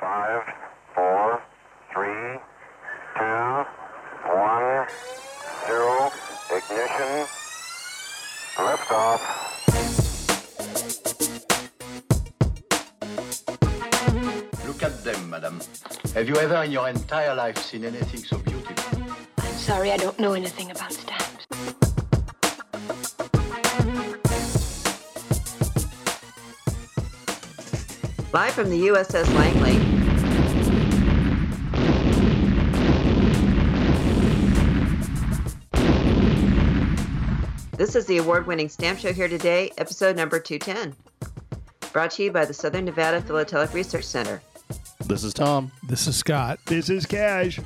Five, four, three, two, one, zero. Ignition. Liftoff. Look at them, madam. Have you ever in your entire life seen anything so beautiful? I'm sorry, I don't know anything about stamps. Live from the USS Langley. This is the award winning Stamp Show Here Today, episode number 210. Brought to you by the Southern Nevada Philatelic Research Center. This is Tom. This is Scott. This is Cash.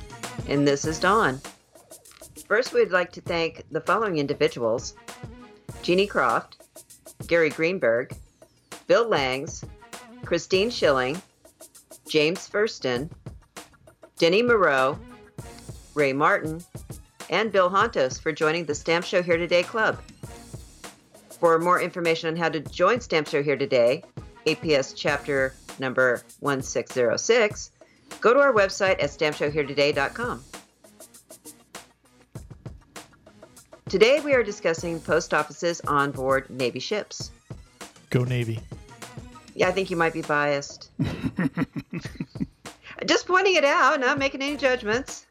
And this is Dawn. First, we'd like to thank the following individuals Jeannie Croft, Gary Greenberg, Bill Langs, Christine Schilling, James Furston, Denny Moreau, Ray Martin, and Bill Hontos for joining the Stamp Show Here Today Club. For more information on how to join Stamp Show Here Today, APS chapter number 1606, go to our website at stampshowheretoday.com. Today we are discussing post offices on board Navy ships. Go Navy. Yeah, I think you might be biased. Just pointing it out, not making any judgments.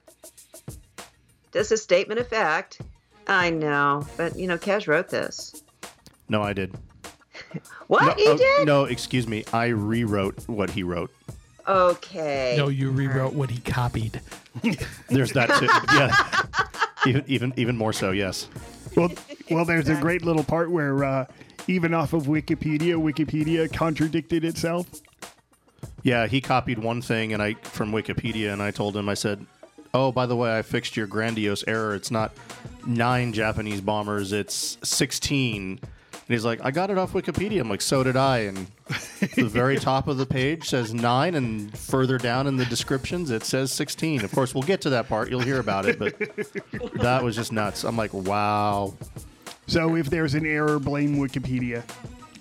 Just a statement of fact. I know, but you know, Cash wrote this. No, I did. What? No, you oh, did? no, excuse me. I rewrote what he wrote. Okay. No, you rewrote what he copied. There's that too. yeah. Even, even even more so, yes. Well, well, there's a great little part where uh, even off of Wikipedia, Wikipedia contradicted itself. Yeah, he copied one thing and I from Wikipedia and I told him I said, "Oh, by the way, I fixed your grandiose error. It's not 9 Japanese bombers, it's 16." And he's like, "I got it off Wikipedia." I'm like, "So did I." And the very top of the page says 9 and further down in the descriptions it says 16. Of course, we'll get to that part. You'll hear about it, but that was just nuts. I'm like, "Wow. So if there's an error, blame Wikipedia.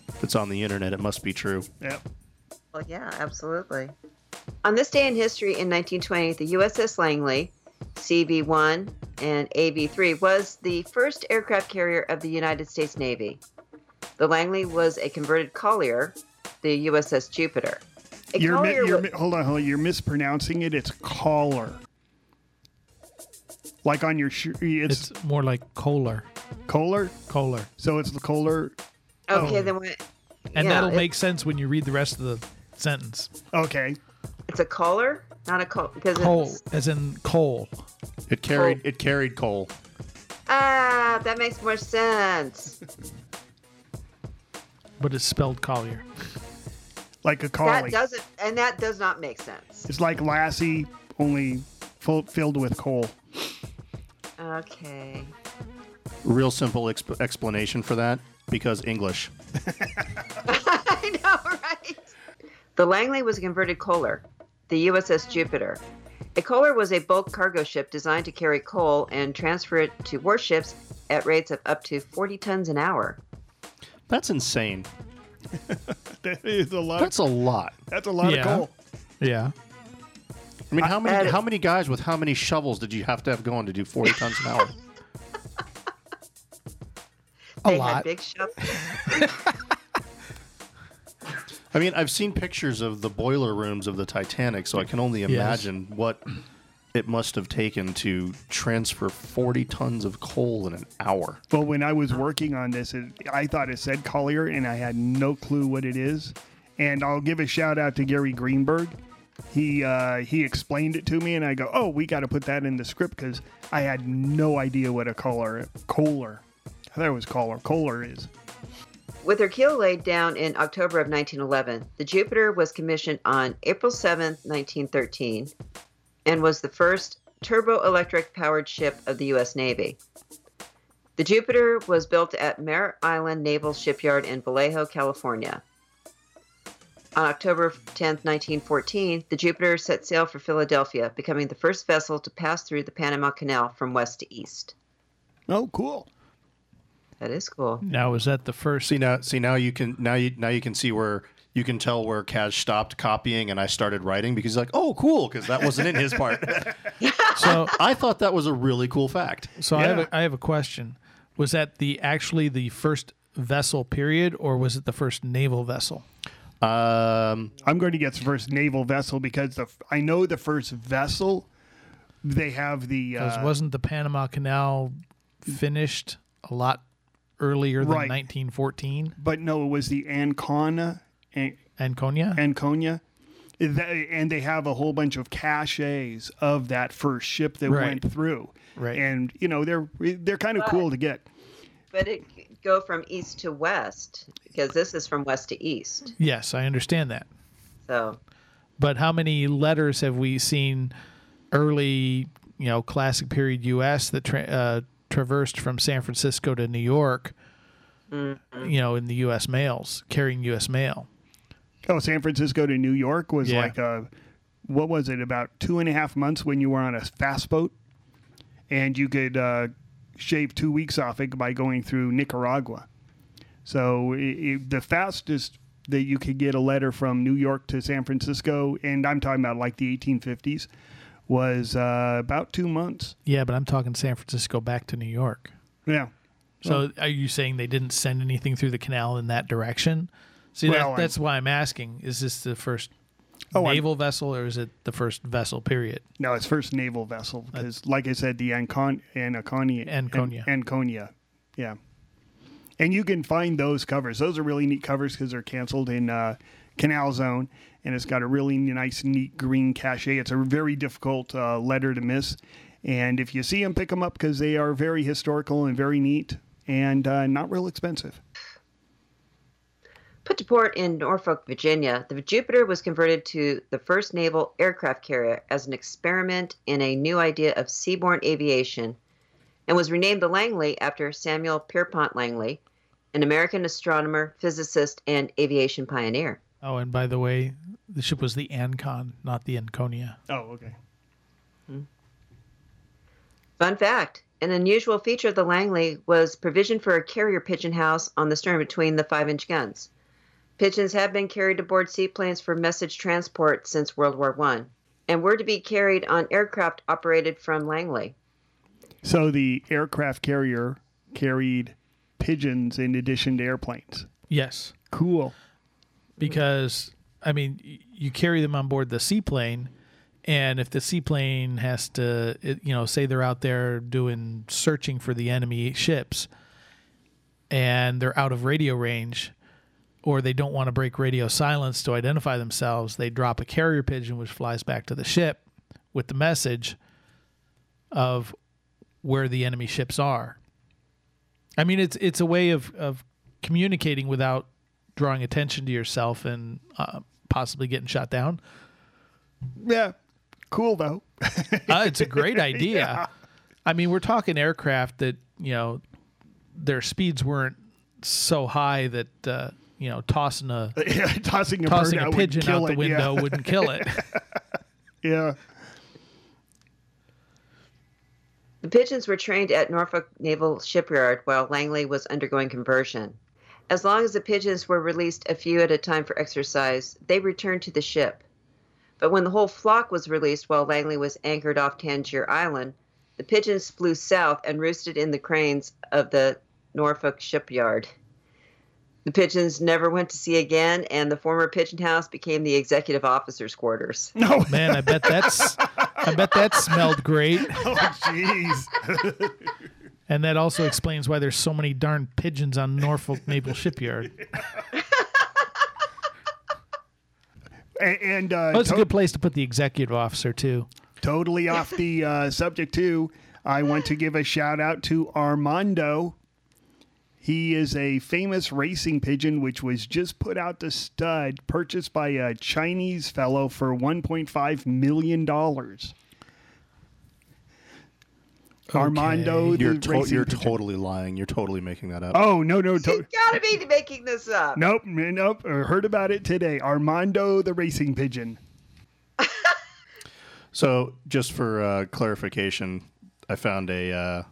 If it's on the internet, it must be true." Yep. Well, yeah, absolutely. On this day in history in 1920, the USS Langley, CV 1 and AV 3, was the first aircraft carrier of the United States Navy. The Langley was a converted collier, the USS Jupiter. A You're, mi- you're wa- mi- hold on, hold on. You're mispronouncing it. It's caller. Like on your shirt, it's, It's more like Kohler. Kohler. Kohler. So it's the Kohler. okay, oh. then we, And yeah, that'll make sense when you read the rest of the sentence. Okay. it's a collar, not a coal, because Coal, it's as in coal. It carried it carried coal. ah, that makes more sense. But it's spelled Collier. Like a That doesn't, and that does not make sense. It's like Lassie, only full, filled with coal. Okay. Real simple exp- explanation for that because English. I know, right? The Langley was a converted coaler, the USS Jupiter. A coaler was a bulk cargo ship designed to carry coal and transfer it to warships at rates of up to 40 tons an hour. That's insane. That is a lot. That's a lot. that's a lot Yeah. of coal. Yeah. I mean, how many added- how many guys with how many shovels did you have to have going to do forty tons an hour? A they lot. had big shovels. I mean, I've seen pictures of the boiler rooms of the Titanic, so I can only imagine what it must have taken to transfer forty tons of coal in an hour. Well, when I was working on this, it, I thought it said collier, and I had no clue what it is. And I'll give a shout out to Gary Greenberg. He uh, he explained it to me, and I go, "Oh, we got to put that in the script because I had no idea what a collar kohler. I thought it was collar. Kohler is. With her keel laid down in October of 1911, the Jupiter was commissioned on April 7, 1913, and was the first turbo-electric powered ship of the U.S. Navy. The Jupiter was built at Mare Island Naval Shipyard in Vallejo, California. On October 10, 1914, the Jupiter set sail for Philadelphia, becoming the first vessel to pass through the Panama Canal from west to east. Oh, cool. That is cool. Now, is that the first? See now, see now you can now you now you can see where you can tell where Kaz stopped copying and I started writing because he's like, "Oh, cool," because that wasn't in his part. So, I thought that was a really cool fact. so I have a, I have a question. Was that the actually the first vessel period, or was it the first naval vessel? Um, I'm going to get the first naval vessel because the I know the first vessel. They have the Because uh, wasn't the Panama Canal finished a lot earlier than Right. 1914? but no, it was the Ancona and Anconia? Anconia. That- And they have a whole bunch of caches of that first ship that Right. went through. Right. And you know they're they're kind of cool to get. But it go from east to west because this is from west to east. yes, I understand that. So But how many letters have we seen early, you know, classic period U.S. that tra- uh, traversed from San Francisco to New York? You know, in the U.S. mails, carrying U.S. mail. Oh, San Francisco to New York was Yeah. like a what was it about two and a half months when you were on a fast boat, and you could uh, shave two weeks off it by going through Nicaragua. So i i the fastest that you could get a letter from New York to San Francisco, and I'm talking about like the 1850s, was uh, about two months. Yeah, but I'm talking San Francisco back to New York. Yeah. So are you saying they didn't send anything through the canal in that direction? See, Well, that, that's why I'm asking. Is this the first Oh, I'm- naval vessel or is it the first vessel, period? No, it's first naval vessel because, like I said, the Ancon- Anaconia, Anconia. An- Anconia, yeah. And you can find those covers. Those are really neat covers because they're canceled in uh, Canal Zone, and it's got a really nice, neat green cachet. It's a very difficult uh, letter to miss, and if you see them, pick them up because they are very historical and very neat and uh, not real expensive. Put to port in Norfolk, Virginia, the Jupiter was converted to the first naval aircraft carrier as an experiment in a new idea of seaborne aviation and was renamed the Langley after Samuel Pierpont Langley, an American astronomer, physicist, and aviation pioneer. Oh, and by the way, the ship was the Ancon, not the Anconia. Oh, okay. Hmm. Fun fact an unusual feature of the Langley was provision for a carrier pigeon house on the stern between the 5 inch guns. Pigeons have been carried aboard seaplanes for message transport since World War I and were to be carried on aircraft operated from Langley. So the aircraft carrier carried pigeons in addition to airplanes. Yes, Cool. because I mean, you carry them on board the seaplane, and if the seaplane has to, you know, say they're out there doing searching for the enemy ships, and they're out of radio range, or they don't want to break radio silence to identify themselves, they drop a carrier pigeon which flies back to the ship with the message of where the enemy ships are. I mean, it's it's a way of of communicating without drawing attention to yourself and uh, possibly getting shot down. Yeah. Cool though. Uh, it's a great idea. I mean, we're talking aircraft that you know their speeds weren't so high that uh, you know tossing a tossing a tossing bird a out pigeon out the it, window wouldn't kill it. Yeah. yeah. The pigeons were trained at Norfolk Naval Shipyard while Langley was undergoing conversion. As long as the pigeons were released a few at a time for exercise, they returned to the ship. But when the whole flock was released while Langley was anchored off Tangier Island, the pigeons flew south and roosted in the cranes of the Norfolk shipyard. The pigeons never went to sea again, and the former pigeon house became the executive officers' quarters. No. Man, I bet that's I bet that smelled great, Oh, jeez. and that also explains why there's so many darn pigeons on Norfolk Naval Shipyard. A- and uh, Oh, it's a good place to put the executive officer too. totally off the uh, subject too. I want to give a shout out to Armando. He is a famous racing pigeon which was just put out to stud, purchased by a Chinese fellow for 1.5 million dollars. Armando, You're, to- you're totally lying. You're totally making that up. Oh no no You gotta be making this up. nope nope. Heard about it today. Armando the racing pigeon. So, just for uh, clarification, I found a uh,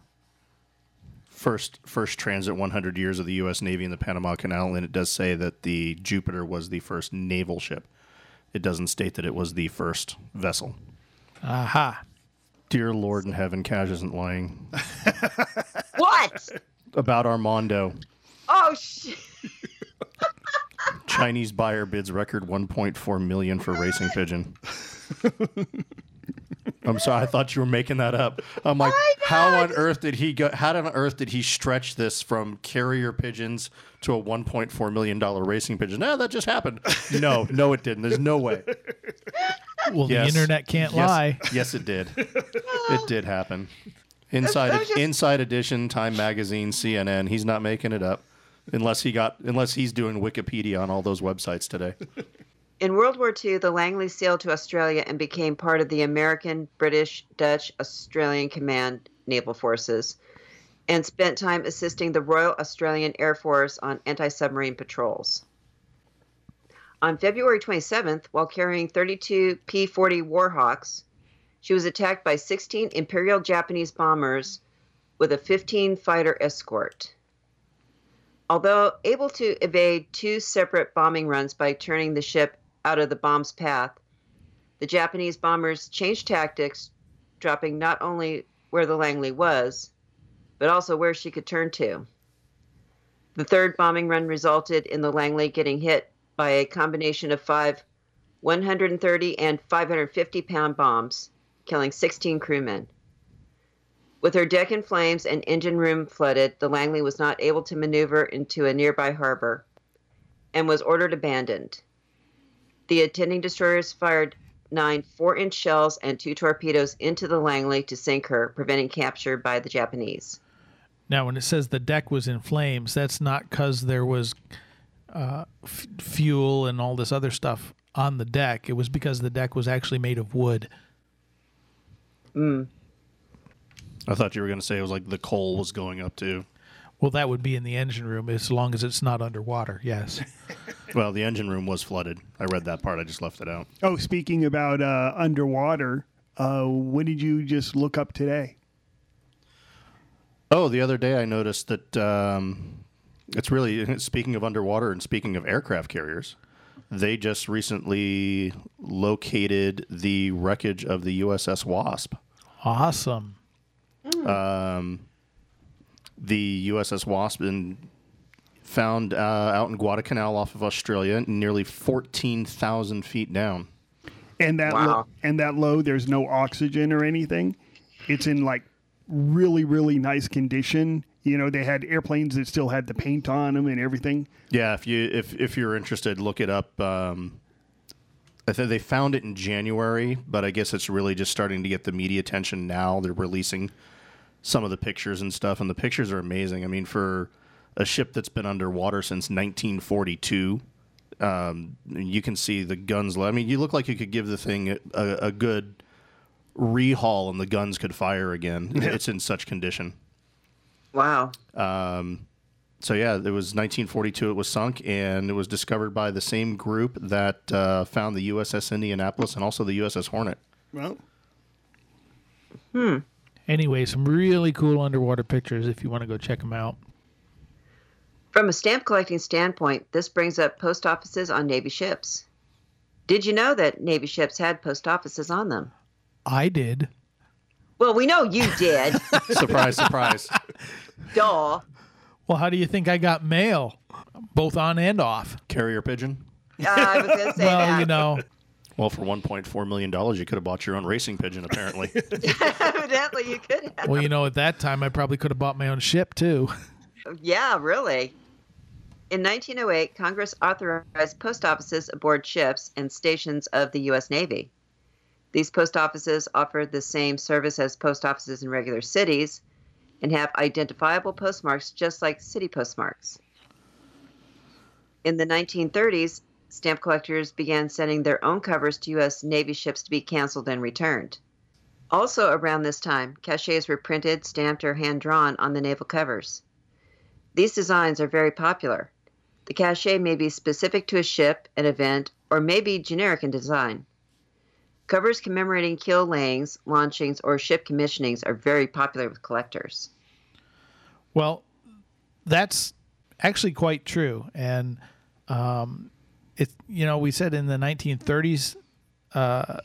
first first transit 100 years of the U.S. Navy in the Panama Canal, and it does say that the Jupiter was the first naval ship. It doesn't state that it was the first vessel. Aha. Dear Lord in heaven, Cash isn't lying What? about Armando. Oh shit! Chinese buyer bids record 1.4 million for racing pigeon. I'm sorry, I thought you were making that up. I'm like, I how on earth did he go? How on earth did he stretch this from carrier pigeons to a 1.4 million dollar racing pigeon? No, that just happened. No, no, it didn't. There's no way. Well, Yes. the internet can't Yes. lie. Yes, it did. it did happen. Inside just- Inside Edition, Time Magazine, CNN. He's not making it up, unless he got unless he's doing Wikipedia on all those websites today. In World War II, the Langley sailed to Australia and became part of the American, British, Dutch, Australian Command naval forces, and spent time assisting the Royal Australian Air Force on anti submarine patrols. On February 27th, while carrying 32 P 40 Warhawks, she was attacked by 16 Imperial Japanese bombers with a 15 fighter escort. Although able to evade two separate bombing runs by turning the ship out of the bomb's path, the Japanese bombers changed tactics, dropping not only where the Langley was, but also where she could turn to. The third bombing run resulted in the Langley getting hit by a combination of five 130 and 550 pound bombs, killing 16 crewmen. With her deck in flames and engine room flooded, the Langley was not able to maneuver into a nearby harbor and was ordered abandoned. The attending destroyers fired nine four inch shells and two torpedoes into the Langley to sink her, preventing capture by the Japanese. Now, when it says the deck was in flames, that's not because there was uh, f- fuel and all this other stuff on the deck. It was because the deck was actually made of wood. I thought you were going to say it was like the coal was going up too. Well, that would be in the engine room as long as it's not underwater. Yes. Well, the engine room was flooded. I read that part. I just left it out. Oh, speaking about uh, underwater, uh, what did you just look up today? Oh, the other day I noticed that um, it's really speaking of underwater and speaking of aircraft carriers, they just recently located the wreckage of the USS Wasp. awesome. The USS Wasp and found uh, out in Guadalcanal off of Australia, nearly fourteen thousand feet down. And that Wow. low, and that low, there's no oxygen or anything. It's in like really really nice condition. You know, they had airplanes that still had the paint on them and everything. Yeah, if you if if you're interested, look it up. Um, I think they found it in January, but I guess it's really just starting to get the media attention now. They're releasing some of the pictures and stuff, and the pictures are amazing. I mean, for a ship that's been underwater since 1942, um, you can see the guns. I mean, you look like you could give the thing a, a good rehaul, and the guns could fire again. It's in such condition. Wow. So yeah, it was 1942. It was sunk, and it was discovered by the same group that uh, found the USS Indianapolis and also the USS Hornet. Well, Anyway, some really cool underwater pictures if you want to go check them out. From a stamp collecting standpoint, this brings up post offices on Navy ships. Did you know that Navy ships had post offices on them? I did. Well, we know you did. surprise, surprise. Duh. Well, how do you think I got mail? Both on and off. Carrier pigeon. Uh, I was going to say Well, that. you know, Well, for 1.4 million dollars, you could have bought your own racing pigeon. Apparently, Evidently, you could have. well, you know, at that time I probably could have bought my own ship too. Yeah, really. In 1908, Congress authorized post offices aboard ships and stations of the U.S. Navy. These post offices offer the same service as post offices in regular cities and have identifiable postmarks just like city postmarks. In the 1930s, stamp collectors began sending their own covers to U.S. Navy ships to be canceled and returned. Also, around this time, cachets were printed, stamped, or hand drawn on the naval covers. These designs are very popular. The cachet may be specific to a ship, an event, or may be generic in design. Covers commemorating keel layings, launchings, or ship commissionings are very popular with collectors. Well, that's actually quite true, and um, it you know we said in the 1930s, uh,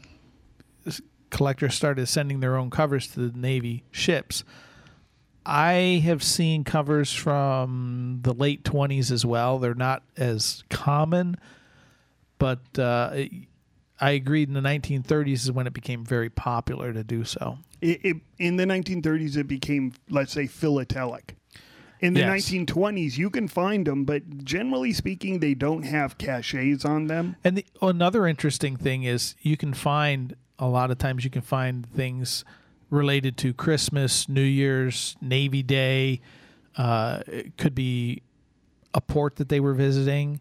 collectors started sending their own covers to the Navy ships. I have seen covers from the late 20s as well. They're not as common, but uh, I agreed in the 1930s is when it became very popular to do so. It, it, in the 1930s, it became, let's say, philatelic. In the Yes. 1920s, you can find them, but generally speaking, they don't have cachets on them. And the, another interesting thing is you can find a lot of times you can find things related to Christmas, New Year's, Navy Day. Uh, it could be a port that they were visiting.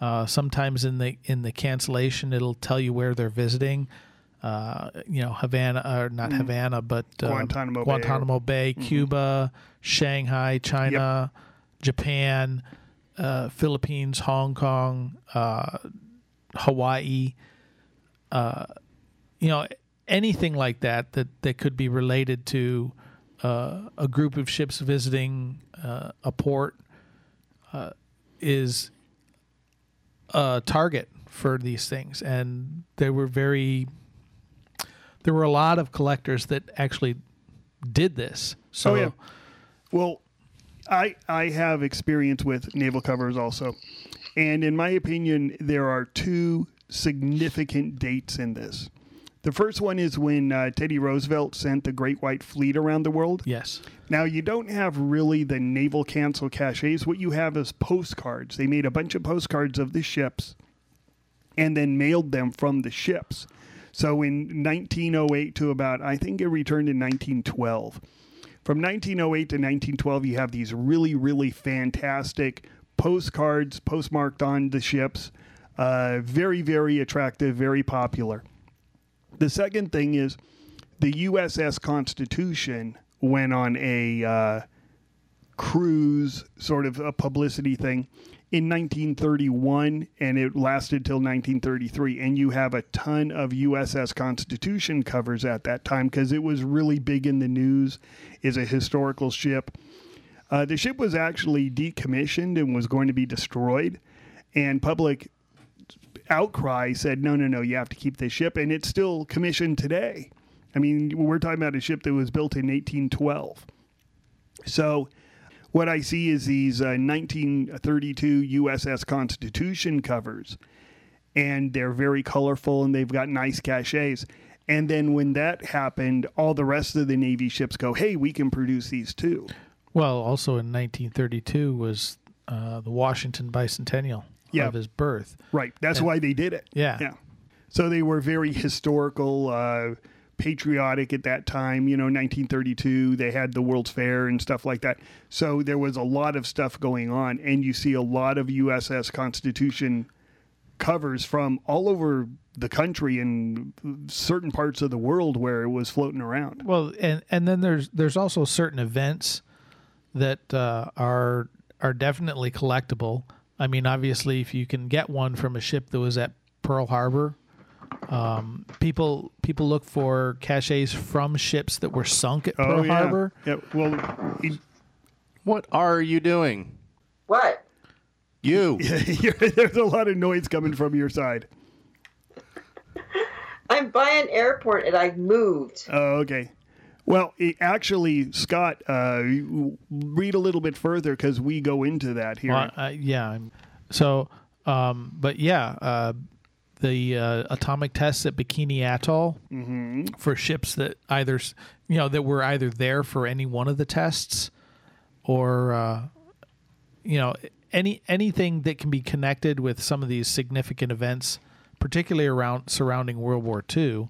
Uh, sometimes in the in the cancellation, it'll tell you where they're visiting. Uh, you know, Havana or not Havana, but uh, Guantanamo Bay. Guantanamo Bay, Cuba, Shanghai, China, Japan, uh, Philippines, Hong Kong, uh, Hawaii, uh, you know, anything like that that that could be related to uh, a group of ships visiting uh, a port uh, is a target for these things, and they were very. There were a lot of collectors that actually did this. So Oh, yeah. Well, I I have experience with naval covers also, and in my opinion, there are two significant dates in this. The first one is when uh, Teddy Roosevelt sent the Great White Fleet around the world. yes, Now, you don't have really the naval cancel caches. What you have is postcards. They made a bunch of postcards of the ships and then mailed them from the ships. So in 1908 to about, I think it returned in 1912. From 1908 to 1912, you have these really, really fantastic postcards postmarked on the ships. Uh, very, very attractive, very popular. The second thing is the USS Constitution went on a uh, cruise, sort of a publicity thing, in 1931, and it lasted till 1933. And you have a ton of USS Constitution covers at that time because it was really big in the news. Is a historical ship. Uh, the ship was actually decommissioned and was going to be destroyed, and public outcry said, no, no, no, you have to keep this ship. And it's still commissioned today. I mean, we're talking about a ship that was built in 1812. So, what I see is these uh, 1932 USS Constitution covers, and they're very colorful and they've got nice cachets. And then when that happened, all the rest of the Navy ships go, hey, we can produce these too. Well, also in 1932 was uh, the Washington bicentennial Yeah. of his birth. Right. That's And- why they did it. Yeah. Yeah. So they were very historical, uh, patriotic at that time. You know, 1932, they had the World's Fair and stuff like that. So there was a lot of stuff going on. And you see a lot of USS Constitution covers from all over the country and certain parts of the world where it was floating around. Well, and and then there's there's also certain events that uh, are are definitely collectible. I mean, obviously, if you can get one from a ship that was at Pearl Harbor, um, people people look for caches from ships that were sunk at Pearl oh, yeah. Harbor. Yeah. Well, it- What are you doing? What? You. there's a lot of noise coming from your side. I'm by an airport and I've moved. Oh, okay. Well, it, actually, Scott, uh, read a little bit further because we go into that here. Well, uh, yeah. I'm- So, um, but yeah, uh, the uh, atomic tests at Bikini Atoll for ships that either, you know, that were either there for any one of the tests, or uh, you know, any anything that can be connected with some of these significant events, particularly around surrounding World War II.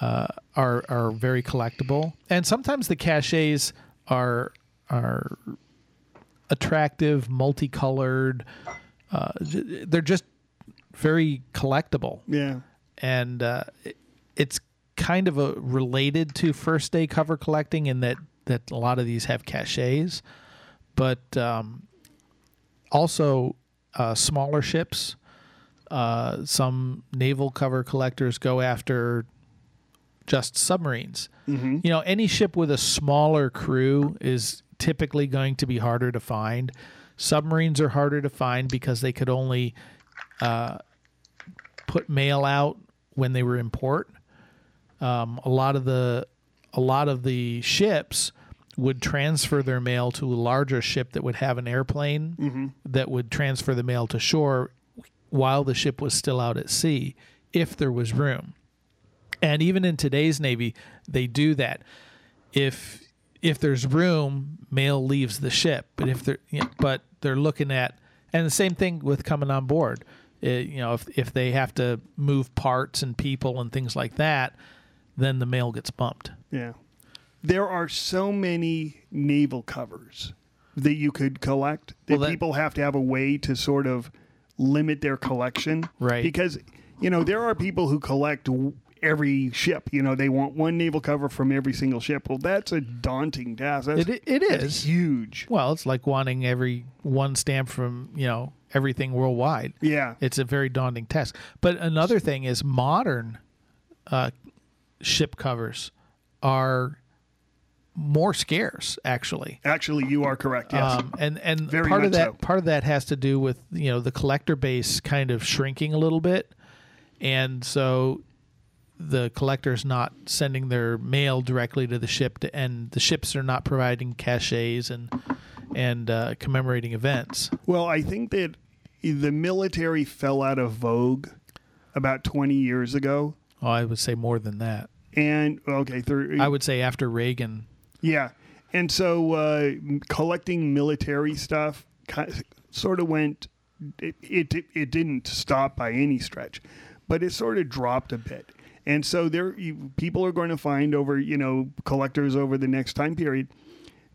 Uh, are are very collectible, and sometimes the caches are are attractive, multicolored. Uh, they're just very collectible, yeah. and uh, it- it's kind of a related to first day cover collecting in that that a lot of these have cachets, but um, also uh, smaller ships. Uh, some naval cover collectors go after just submarines. You know, any ship with a smaller crew is typically going to be harder to find. Submarines are harder to find because they could only uh, put mail out when they were in port. Um, a lot of the a lot of the ships would transfer their mail to a larger ship that would have an airplane that would transfer the mail to shore while the ship was still out at sea if there was room. And even in today's navy, they do that. If if there's room, mail leaves the ship. But if they're you know, but they're looking at and the same thing with coming on board. Uh, you know, if if they have to move parts and people and things like that, then the mail gets bumped. Yeah. There are so many naval covers that you could collect that, Well, that- people have to have a way to sort of limit their collection. Right. Because, you know, there are people who collect every ship. You know, they want one naval cover from every single ship. Well, that's a daunting task. That's, It it that's huge. Well, it's like wanting every one stamp from you know everything worldwide. Yeah. It's a very daunting task. But another thing is modern uh, ship covers are more scarce, actually. Actually, you are correct. Yes. Um, and and Very part of that so. part of that has to do with you know the collector base kind of shrinking a little bit, and so the collectors not sending their mail directly to the ship, to, and the ships are not providing cachets and and uh, commemorating events. Well, I think that the military fell out of vogue about 20 years ago. Oh, I would say more than that. And, okay, thir- I would say after Reagan. yeah. And so uh, collecting military stuff sort of went, it, it, it didn't stop by any stretch, but it sort of dropped a bit. And so there, you, people are going to find over, you know, collectors over the next time period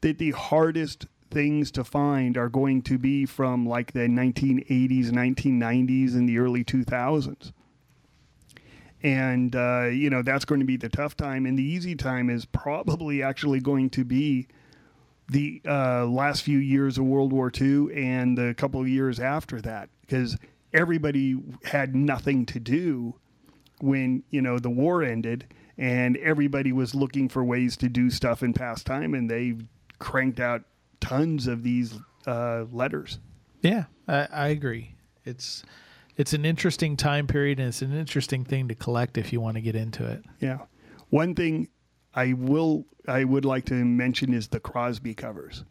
that the hardest things to find are going to be from like the 1980s, 1990s, and the early 2000s. And, uh, you know, that's going to be the tough time. And the easy time is probably actually going to be the uh, last few years of World War II and the couple of years after that, because everybody had nothing to do when you know the war ended and everybody was looking for ways to do stuff in past time and they cranked out tons of these uh, letters Yeah, I, I agree. It's it's an interesting time period and it's an interesting thing to collect if you want to get into it. yeah one thing i will i would like to mention is the crosby covers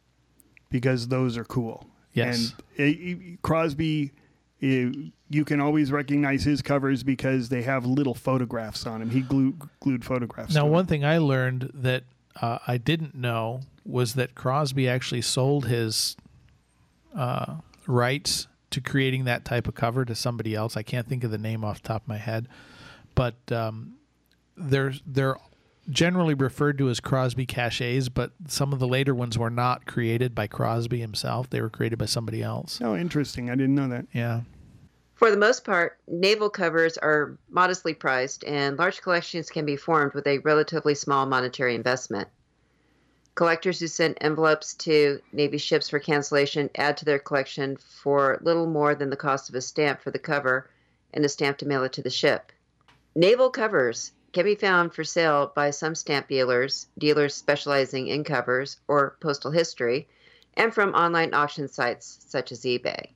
because those are cool Yes. and uh, crosby uh, you can always recognize his covers because they have little photographs on them he glued, glued photographs Now, one thing I learned that uh, I didn't know was that Crosby actually sold his uh, rights to creating that type of cover to somebody else. I can't think of the name off the top of my head, but um, they're they're generally referred to as Crosby cachets. But some of the later ones were not created by Crosby himself; they were created by somebody else. oh interesting i didn't know that Yeah. For the most part, naval covers are modestly priced, and large collections can be formed with a relatively small monetary investment. Collectors who send envelopes to Navy ships for cancellation add to their collection for little more than the cost of a stamp for the cover and a stamp to mail it to the ship. Naval covers can be found for sale by some stamp dealers, dealers specializing in covers or postal history, and from online auction sites such as eBay.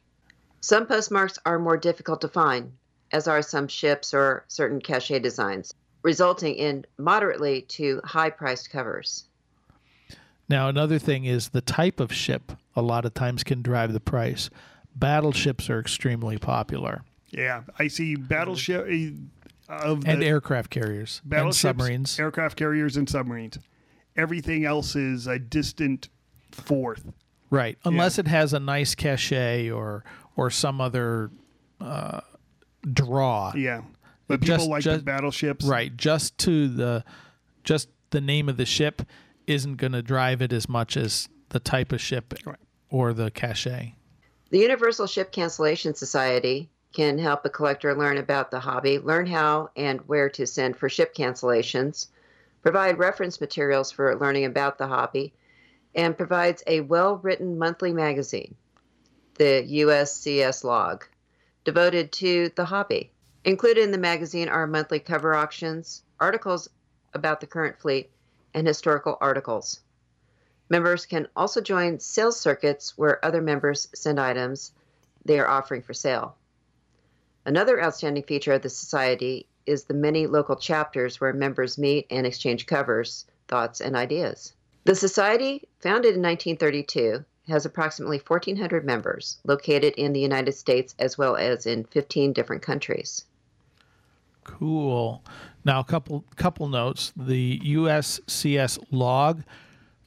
Some postmarks are more difficult to find, as are some ships or certain cachet designs, resulting in moderately to high priced covers. Now, another thing is the type of ship a lot of times can drive the price. Battleships are extremely popular, Yeah, I see battleship uh, of and aircraft carriers, and battleships, submarines. aircraft carriers, and submarines. Everything else is a distant fourth. right, unless it has a nice cachet or or some other uh, draw. Yeah, but people Just- like just- the battleships. Right, just to the just the name of the ship isn't going to drive it as much as the type of ship Right. or the cachet. The Universal Ship Cancellation Society can help a collector learn about the hobby, learn how and where to send for ship cancellations, provide reference materials for learning about the hobby, and provides a well written monthly magazine, the USCS Log, devoted to the hobby. Included in the magazine are monthly cover auctions, articles about the current fleet, and historical articles. Members can also join sales circuits where other members send items they are offering for sale. Another outstanding feature of the Society is the many local chapters where members meet and exchange covers, thoughts, and ideas. The Society, founded in 1932, has approximately 1,400 members located in the United States as well as in 15 different countries. Cool. Now, a couple couple notes. The USCS log,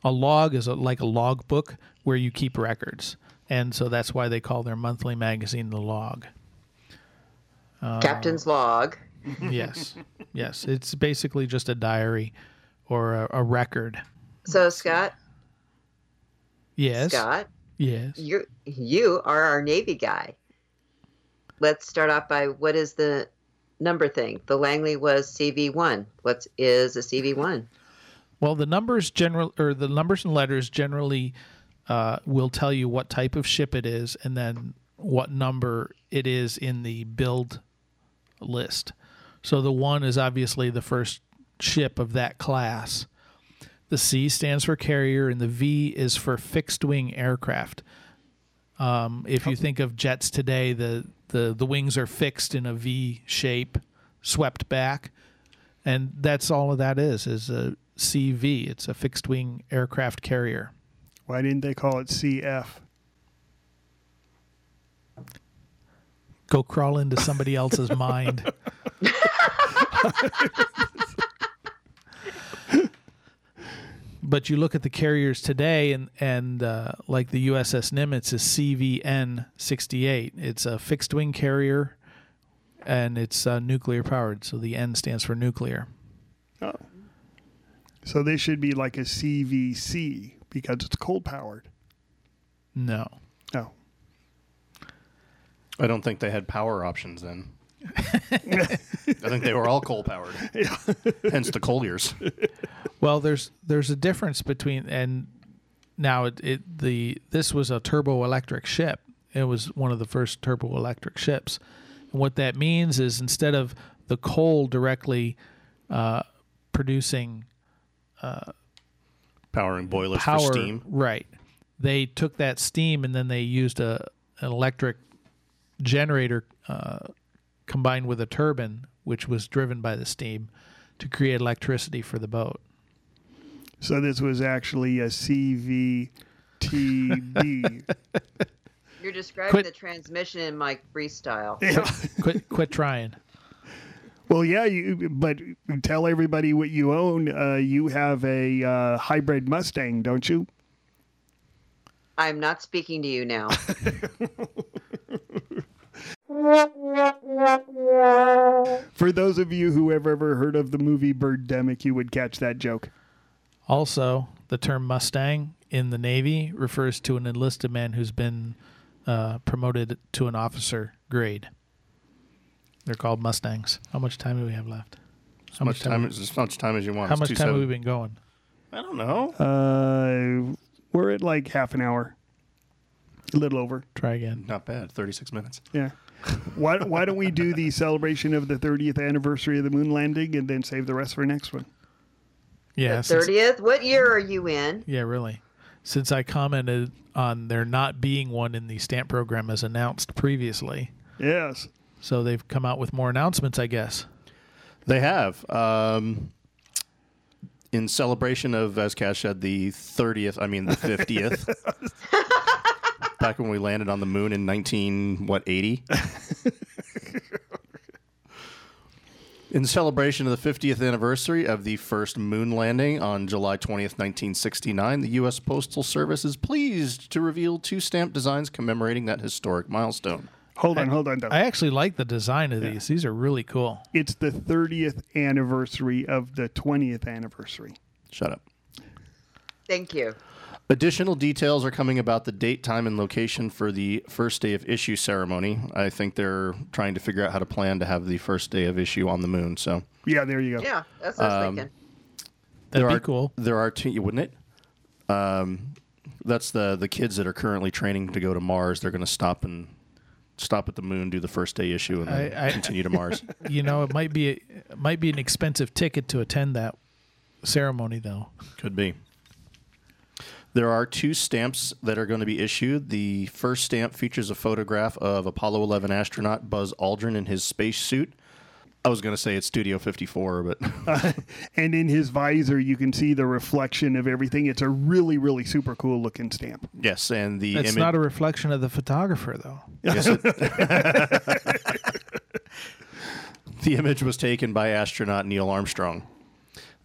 a log is a, like a log book where you keep records, and so that's why they call their monthly magazine the log. Uh, Captain's log. yes, yes. It's basically just a diary or a, a record. So, Scott, Yes. Scott, Yes. you you are our Navy guy. Let's start off by what is the number thing? The Langley was CV1. What is a CV1? Well, the numbers general or the numbers and letters generally uh, will tell you what type of ship it is, and then what number it is in the build list. So the one is obviously the first ship of that class. The C stands for carrier, and the V is for fixed wing aircraft. Um, if you think of jets today, the, the the wings are fixed in a V shape, swept back, and that's all of that is is a CV. It's a fixed wing aircraft carrier. Why didn't they call it CF? Go crawl into somebody else's mind. but you look at the carriers today, and and uh, like the USS Nimitz is CVN 68. It's a fixed wing carrier, and it's uh, nuclear powered. So the N stands for nuclear. Oh. So this should be like a CVC because it's coal powered. No. Oh. I don't think they had power options then. I think they were all coal powered. Hence the Colliers. Well, there's there's a difference between and now it, it the this was a turbo electric ship. It was one of the first turbo electric ships. And what that means is instead of the coal directly uh, producing Powering boilers power, for steam. right? They took that steam and then they used a an electric generator uh, combined with a turbine, which was driven by the steam, to create electricity for the boat. So this was actually a CVTB. You're describing Quit. the transmission in Mike freestyle. quit quit trying. well, yeah, you, but tell everybody what you own. Uh, you have a uh, hybrid Mustang, don't you? I'm not speaking to you now. For those of you who have ever heard of the movie Birdemic, you would catch that joke. Also, the term Mustang in the Navy refers to an enlisted man who's been uh, promoted to an officer grade. They're called Mustangs. How much time do we have left? How much time? As as much time as you want. How It's much two time have we been going? I don't know. Uh, we're at like half an hour, a little over. Try again. Not bad. Thirty-six minutes. Yeah. Why, why don't we do the celebration of the 30th anniversary of the moon landing and then save the rest for next one? Yeah. since- 30th? What year are you in? yeah, really. Since I commented on there not being one in the stamp program as announced previously, Yes. so they've come out with more announcements, I guess. They have. Um, in celebration of, as Cash said, the 30th, I mean the 50th. back when we landed on the moon in 19, what, 80? in celebration of the 50th anniversary of the first moon landing on July 20th, 1969, the U.S. Postal Service is pleased to reveal two stamp designs commemorating that historic milestone. Hold on, hold on. Though. I actually like the design of these. These are really cool. it's the 30th anniversary of the 20th anniversary. Shut up. Thank you. Additional details are coming about the date, time, and location for the first day of issue ceremony. I think they're trying to figure out how to plan to have the first day of issue on the moon. So Yeah, there you go. Yeah, that's what I was Um, thinking. That'd there be are cool. There are two, wouldn't it? Um, that's the the kids that are currently training to go to Mars. They're going to stop and stop at the moon, do the first day issue, and then I- I- continue to Mars. You know, it might be it might be an expensive ticket to attend that ceremony, though. Could be. There are two stamps that are going to be issued. The first stamp features a photograph of Apollo 11 astronaut Buzz Aldrin in his spacesuit. I was going to say it's Studio 54, but uh, And in his visor, you can see the reflection of everything. It's a really, really super cool looking stamp. yes, and the It's image. not a reflection of the photographer, though. Yes, it- the image was taken by astronaut Neil Armstrong.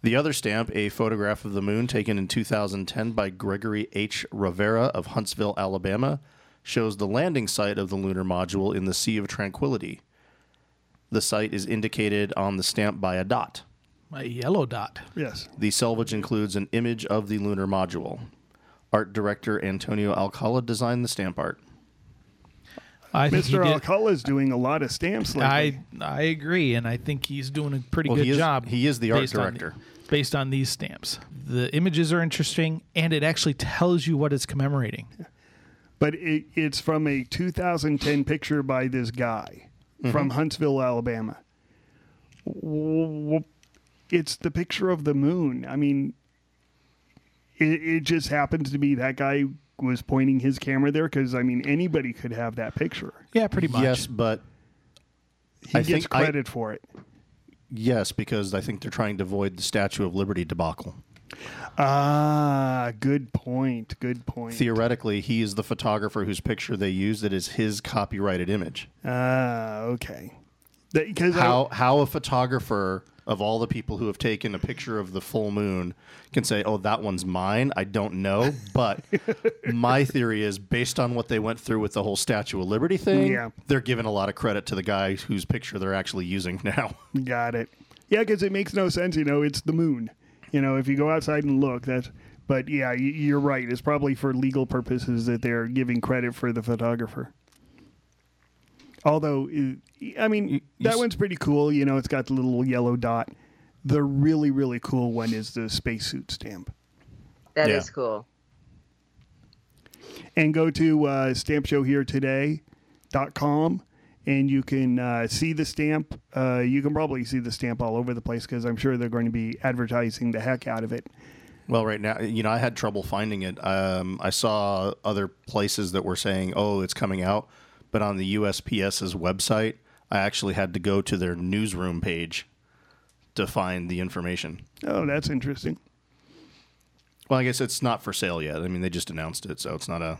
The other stamp, a photograph of the moon taken in 2010 by Gregory H. Revera of Huntsville, Alabama, shows the landing site of the lunar module in the Sea of Tranquility. The site is indicated on the stamp by a dot. A yellow dot. Yes. The selvage includes an image of the lunar module. Art director Antonio Alcala designed the stamp art. I Mr. Alcala is doing a lot of stamps lately. I I agree, and I think he's doing a pretty Well, good he is- job. he is the art based on director. based on these stamps, the images are interesting, and it actually tells you what it's commemorating. but it, it's from a 2010 picture by this guy Mm-hmm. from Huntsville, Alabama. W- w- It's the picture of the moon. I mean, it, it just happens to be that guy was pointing his camera there because I mean anybody could have that picture. Yeah, pretty much. Yes, but He I gets think I- credit for it. Yes, because I think they're trying to avoid the Statue of Liberty debacle. Ah, good point. Good point. Theoretically, he is the photographer whose picture they use that is his copyrighted image. Ah, okay. Because How how a photographer of all the people who have taken a picture of the full moon can say, "Oh, that one's mine." I don't know, but my theory is based on what they went through with the whole Statue of Liberty thing. Yeah. they're giving a lot of credit to the guy whose picture they're actually using now. Got it. Yeah, because it makes no sense. You know, it's the moon. You know, if you go outside and look, that's. But yeah, you're right. It's probably for legal purposes that they're giving credit for the photographer. Although, I mean, you that s- one's pretty cool. You know, it's got the little yellow dot. The really, really cool one is the spacesuit stamp. That is Yeah. cool. and go to uh, stampshowheretoday.com and you can uh, see the stamp. Uh, you can probably see the stamp all over the place because I'm sure they're going to be advertising the heck out of it. Well, right now, you know, I had trouble finding it. Um, I saw other places that were saying, "Oh, it's coming out," but on the USPS's website, I actually had to go to their newsroom page to find the information. Oh, that's interesting. Well, I guess it's not for sale yet. I mean, they just announced it, so it's not a.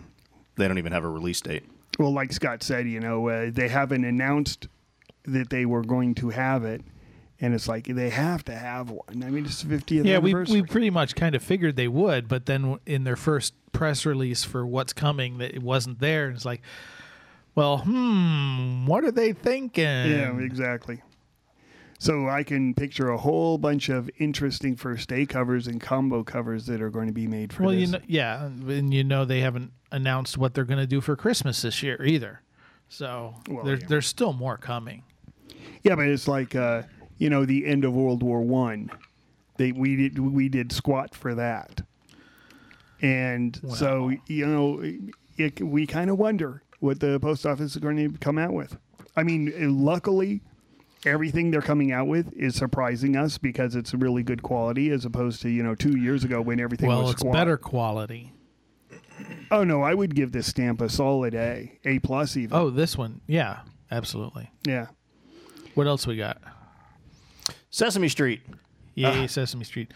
They don't even have a release date. Well, like Scott said, you know, uh, they haven't announced that they were going to have it. And it's like they have to have one. I mean, it's the 50th Yeah, we we pretty much kind of figured they would, but then in their first press release for what's coming, that it wasn't there, and it's like, well, hmm, what are they thinking? Yeah, exactly. So I can picture a whole bunch of interesting first day covers and combo covers that are going to be made for Well, this. you know, yeah, and you know they haven't announced what they're going to do for Christmas this year either. So Well, there's yeah. there's still more coming. yeah, but it's like uh, you know the end of World War One. They we did we did squat for that, and so you know it, we kind of wonder what the post office is going to come out with. I mean, eh, luckily. Everything they're coming out with is surprising us because it's really good quality, as opposed to you know two years ago when everything Well, was it's squat. better quality. Oh no, I would give this stamp a solid A, A plus even. Oh, this one, yeah, absolutely. yeah. What else we got? Sesame Street. Yay, ah. Sesame Street.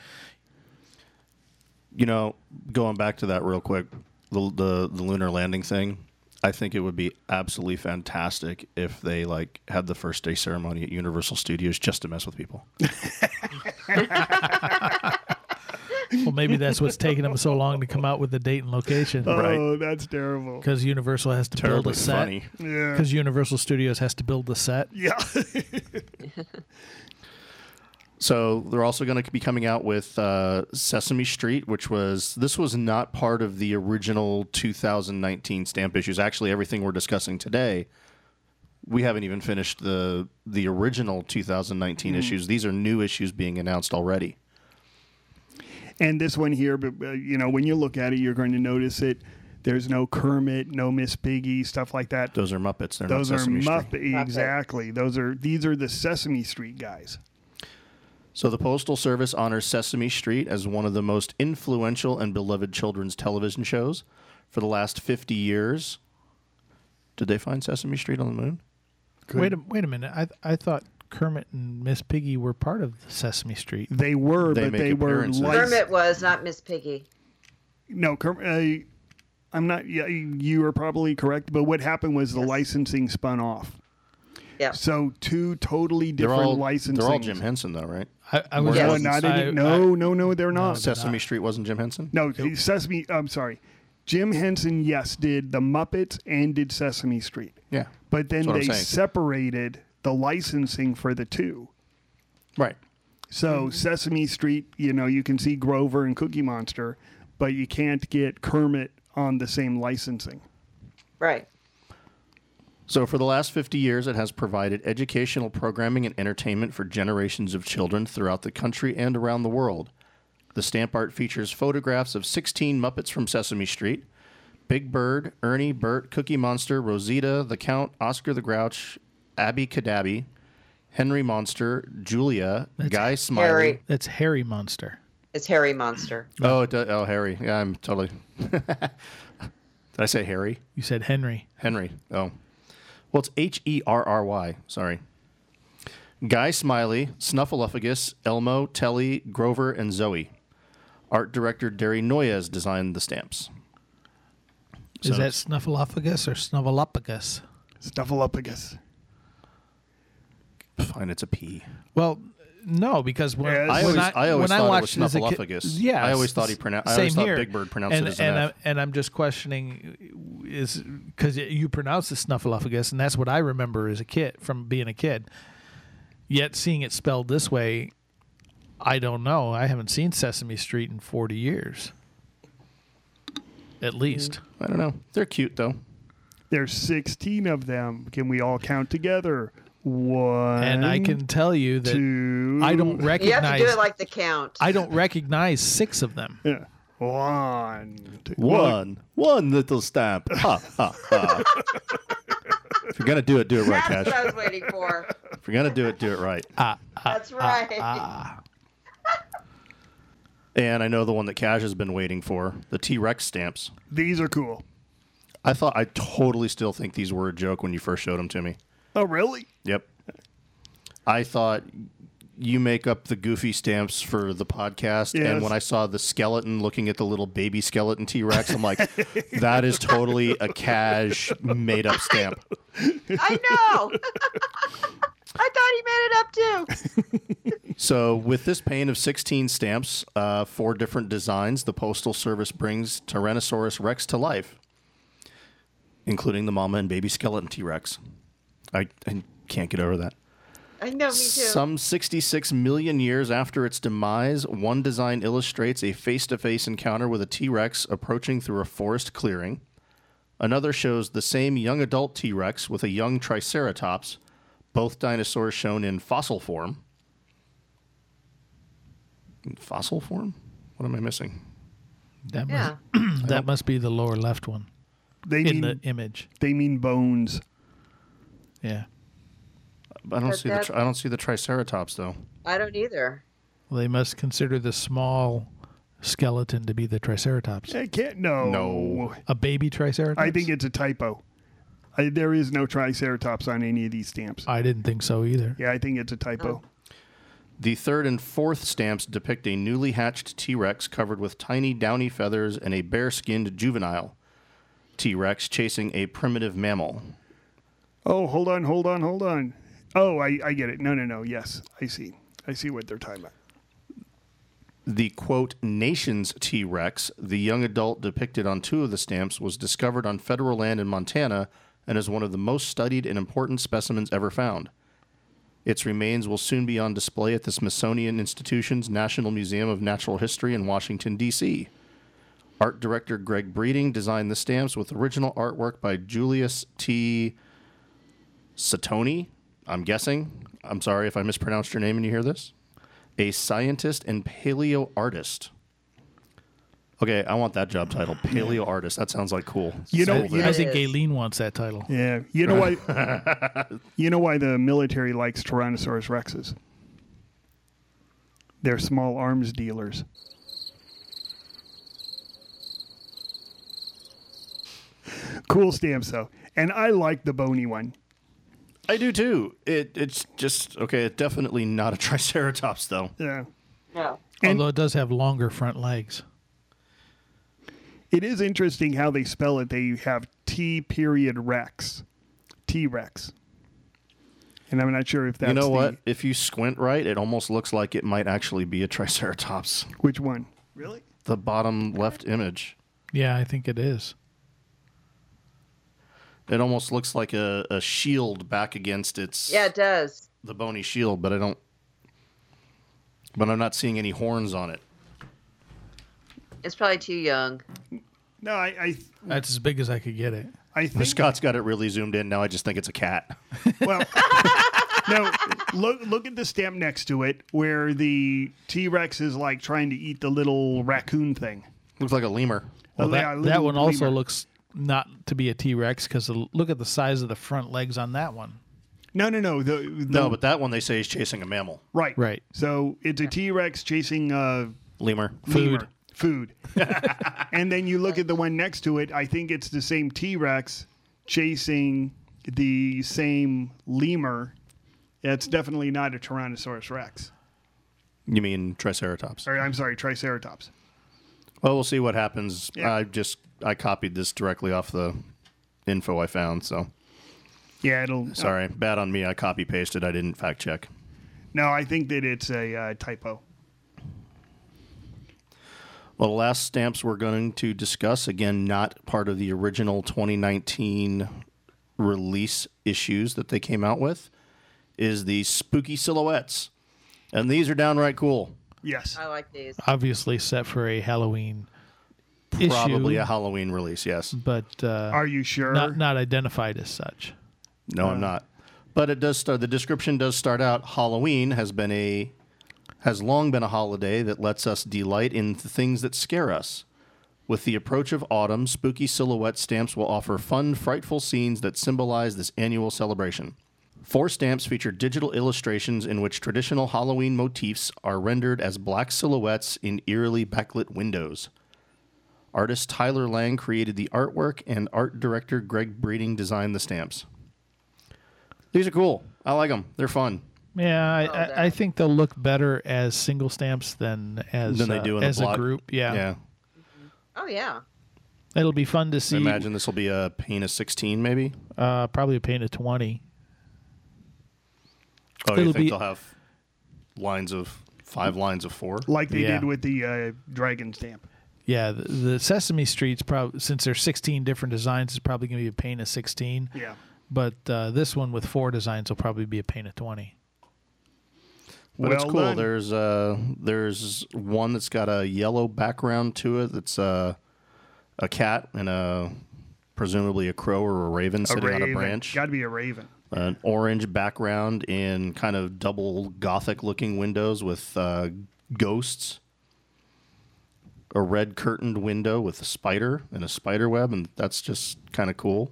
You know, going back to that real quick, the, the the lunar landing thing. I think it would be absolutely fantastic if they like had the first day ceremony at Universal Studios just to mess with people. Well, maybe that's what's taking them so long to come out with the date and location oh, Right. Oh, that's terrible. because Universal has to build a set. funny. Yeah. Because Universal Studios has to build the set. Yeah. So they're also going to be coming out with uh, Sesame Street, which was this was not part of the original 2019 stamp issues. Actually, everything we're discussing today, we haven't even finished the the original 2019 issues. These are new issues being announced already. and this one here, but uh, you know, when you look at it, you're going to notice it. There's no Kermit, no Miss Piggy, stuff like that. Those are Muppets. They're Those not are Sesame Street. Muppet. Exactly. Those are these are the Sesame Street guys. So the Postal Service honors Sesame Street as one of the most influential and beloved children's television shows for the last 50 years. Did they find Sesame Street on the moon? Wait a wait a minute. I I thought Kermit and Miss Piggy were part of Sesame Street. They were, They but make they were appearances. lic- Kermit was not Miss Piggy. No, Kerm- uh, I'm not. Yeah, you are probably correct. But what happened was the licensing spun off. Yeah. So two totally They're different all, licensing. they're all Jim Henson, though, right? I, I was Yes. No, Yes. not I- any, no, no, no. They're not. Sesame Street wasn't Jim Henson? No, Sesame. I'm sorry. Jim Henson, yes, did the Muppets and did Sesame Street. Yeah. But then That's what I'm they separated the licensing for the two. Right. So Sesame Street, you know, you can see Grover and Cookie Monster, but you can't get Kermit on the same licensing. Right. So, for the last 50 years, it has provided educational programming and entertainment for generations of children throughout the country and around the world. The stamp art features photographs of 16 Muppets from Sesame Street Big Bird, Ernie, Bert, Cookie Monster, Rosita, the Count, Oscar the Grouch, Abby Cadabby, Henry Monster, Julia, Guy Smiley. Harry. That's Harry Monster. It's Harry Monster. Oh, it does, oh, Harry. Yeah, I'm totally. Did I say Harry? You said Henry. Henry. Oh. Well, it's H E R R Y. Sorry. Guy Smiley, Snuffleupagus, Elmo, Telly, Grover, and Zoe. Art director Derry Noyes designed the stamps. Is So that it's- Snuffleupagus or Snuffleupagus? Snuffleupagus. Fine, it's a P. Well, no, because when, Yes. I when always, I, I, always when thought it watched was it as a kid- Snuffleupagus. yeah, I always thought he pronounced. I same always thought here. Big Bird pronounced and, it as and an I, F. and I'm just questioning is because you pronounce it Snuffleupagus, and that's what I remember as a kid from being a kid. Yet seeing it spelled this way, I don't know. I haven't seen Sesame Street in 40 years, at least. I don't know. They're cute though. There's 16 of them. Can we all count together? One. And I can tell you that two. I don't recognize. You recognize. have to do it like the count. I don't recognize six of them. Yeah. One. two- One, one little stamp. Ha ha ha. if you're gonna do it, do it right, That's Cash. what I was waiting for. If you're gonna do it, do it right. Ah, That's right. Ah. And I know the one that Cash has been waiting for, the T Rex stamps. These are cool. I thought I totally still think these were a joke when you first showed them to me. Oh, really? Yep. I thought you make up the goofy stamps for the podcast, Yes. and when I saw the skeleton looking at the little baby skeleton T Rex, I'm like, that is totally a cash made up stamp. I know. I thought he made it up too. So, with this pane of 16 stamps, uh, four different designs, the Postal Service brings Tyrannosaurus Rex to life, including the mama and baby skeleton T Rex. I, I can't get over that. I know, me too. Some 66 million years after its demise, one design illustrates a face to face encounter with a T Rex approaching through a forest clearing. Another shows the same young adult T Rex with a young Triceratops, both dinosaurs shown in fossil form. In fossil form? What am I missing? That yeah. must, that must be the lower left one They in mean the image. they mean bones. Yeah. I don't But see the tri- I don't see the Triceratops though. I don't either. Well, they must consider the small skeleton to be the Triceratops. I can't. No. No. A baby Triceratops? I think it's a typo. I, there is no Triceratops on any of these stamps. I didn't think so either. Yeah, I think it's a typo. Oh. The third and fourth stamps depict a newly hatched T Rex covered with tiny downy feathers and a bare skinned juvenile T Rex chasing a primitive mammal. Oh, hold on, hold on, hold on. Oh, I, I get it. No, no, no. Yes, I see. I see what they're talking about. The quote, Nations T Rex, the young adult depicted on two of the stamps, was discovered on federal land in Montana and is one of the most studied and important specimens ever found. Its remains will soon be on display at the Smithsonian Institution's National Museum of Natural History in Washington, D.C. Art director Greg Breeding designed the stamps with original artwork by Julius T. Satoni, I'm guessing. I'm sorry if I mispronounced your name and you hear this. A scientist and paleo artist. Okay, I want that job title. Paleo artist. That sounds like cool. You know- Sold you it. know- I think is. Galen wants that title. Yeah, you know why? you know why the military likes Tyrannosaurus rexes? They're small arms dealers. Cool stamps though, and I like the bony one. I do too. It it's just okay. It's definitely not a Triceratops though. Yeah. No. And- Although it does have longer front legs. It is interesting how they spell it. They have T period Rex, T Rex, and I'm not sure if that's you know the- what? If you squint right, it almost looks like it might actually be a Triceratops. which one. Really? The bottom left image. Yeah, I think it is. It almost looks like a, a shield back against its Yeah, it does. the bony shield, but I don't. But I'm not seeing any horns on it. It's probably too young. No, I I, That's as big as I could get it. I think Scott's got it really zoomed in. Now I just think it's a cat. well. no, look look at the stamp next to it where the T Rex is like trying to eat the little raccoon thing. Looks like a lemur. Well, that, yeah, that little one also looks not to be a T Rex because look at the size of the front legs on that one. No, no, no. The, the No, but that one they say is chasing a mammal. right, Right. So it's a T Rex chasing uh, Lemur. lemur. Food. and then you look at the one next to it. I think it's the same T Rex chasing the same lemur. It's definitely not a Tyrannosaurus Rex. You mean Triceratops? Or I'm sorry, Triceratops. Well, we'll see what happens. Yeah. I just I copied this directly off the info I found. So Yeah, it'll. sorry, bad on me. I copy pasted. I didn't fact check. no, I think that it's a uh, typo. Well, the last stamps we're going to discuss again, not part of the original 2019 release issues that they came out with, is the spooky silhouettes, and these are downright cool. Yes. I like these. Obviously set for a Halloween Probably a Halloween release. Yes. but uh, Are you sure? not not identified as such. No, I'm not. But it does start. The description does start out. Halloween has been a has long been a holiday that lets us delight in the things that scare us. With the approach of autumn, spooky silhouette stamps will offer fun, frightful scenes that symbolize this annual celebration. Four stamps feature digital illustrations in which traditional Halloween motifs are rendered as black silhouettes in eerily backlit windows. Artist Tyler Lang created the artwork, and art director Greg Breeding designed the stamps. These are cool. I like them. They're fun. Yeah, I, Oh, I. I think they'll look better as single stamps than as Than they uh, do in the as a group. Yeah. Yeah. Oh yeah. it'll be fun to I see. imagine this will be a paint of 16, maybe. Uh, probably a paint of twenty. Oh, you It'll think be- they'll have lines of five lines of four? like they Yeah. did with the uh, dragon stamp. Yeah, the, the Sesame Street's probably since there's 16 different designs, it's probably going to be a paint of 16. Yeah. But uh, this one with four designs will probably be a paint of 20. But it's cool. done. There's uh there's one that's got a yellow background to it. That's uh, a cat and a presumably a crow or a raven sitting on a branch. Got to be a raven. An orange background in kind of double gothic looking windows with uh, ghosts. A red curtained window with a spider and a spider web, and that's just kind of cool.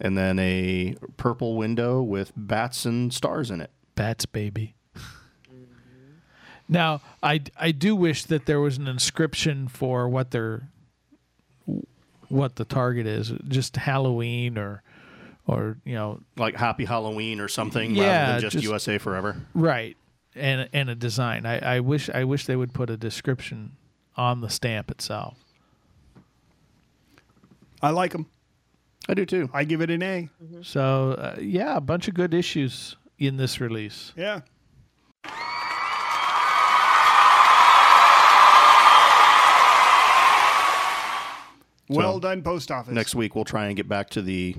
And then a purple window with bats and stars in it. Bats, baby. Now, I, I do wish that there was an inscription for what their what the target is, just Halloween or or you know like Happy Halloween or something Yeah, rather than just, just- USA Forever. right and and a design. I, I wish I wish they would put a description on the stamp itself. I like them. I do too. I give it an A. So uh, yeah, a bunch of good issues in this release. Yeah. Well So, done, post office. Next week we'll try and get back to the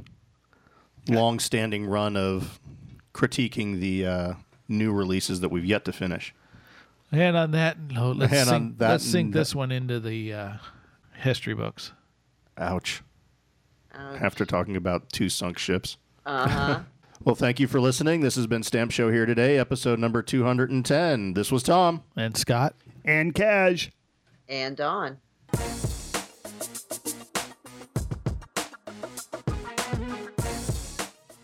long-standing run of critiquing the uh, new releases that we've yet to finish. And on that note, let's And on sink, that let's sink note- this one into the uh, history books. Ouch! Uh, After talking about two sunk ships. uh huh. Well, thank you for listening. This has been Stamp Show here today, episode number 210. This was Tom. And Scott, And Cash. and Dawn.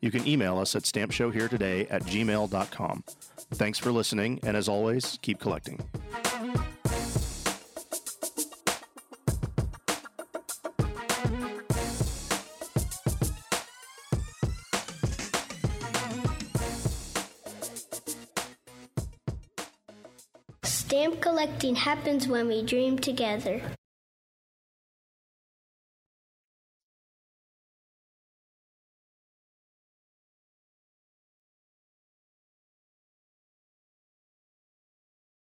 you can email us at stampshowheretoday at gmail.com. Thanks for listening, and as always, keep collecting. Stamp collecting happens when we dream together.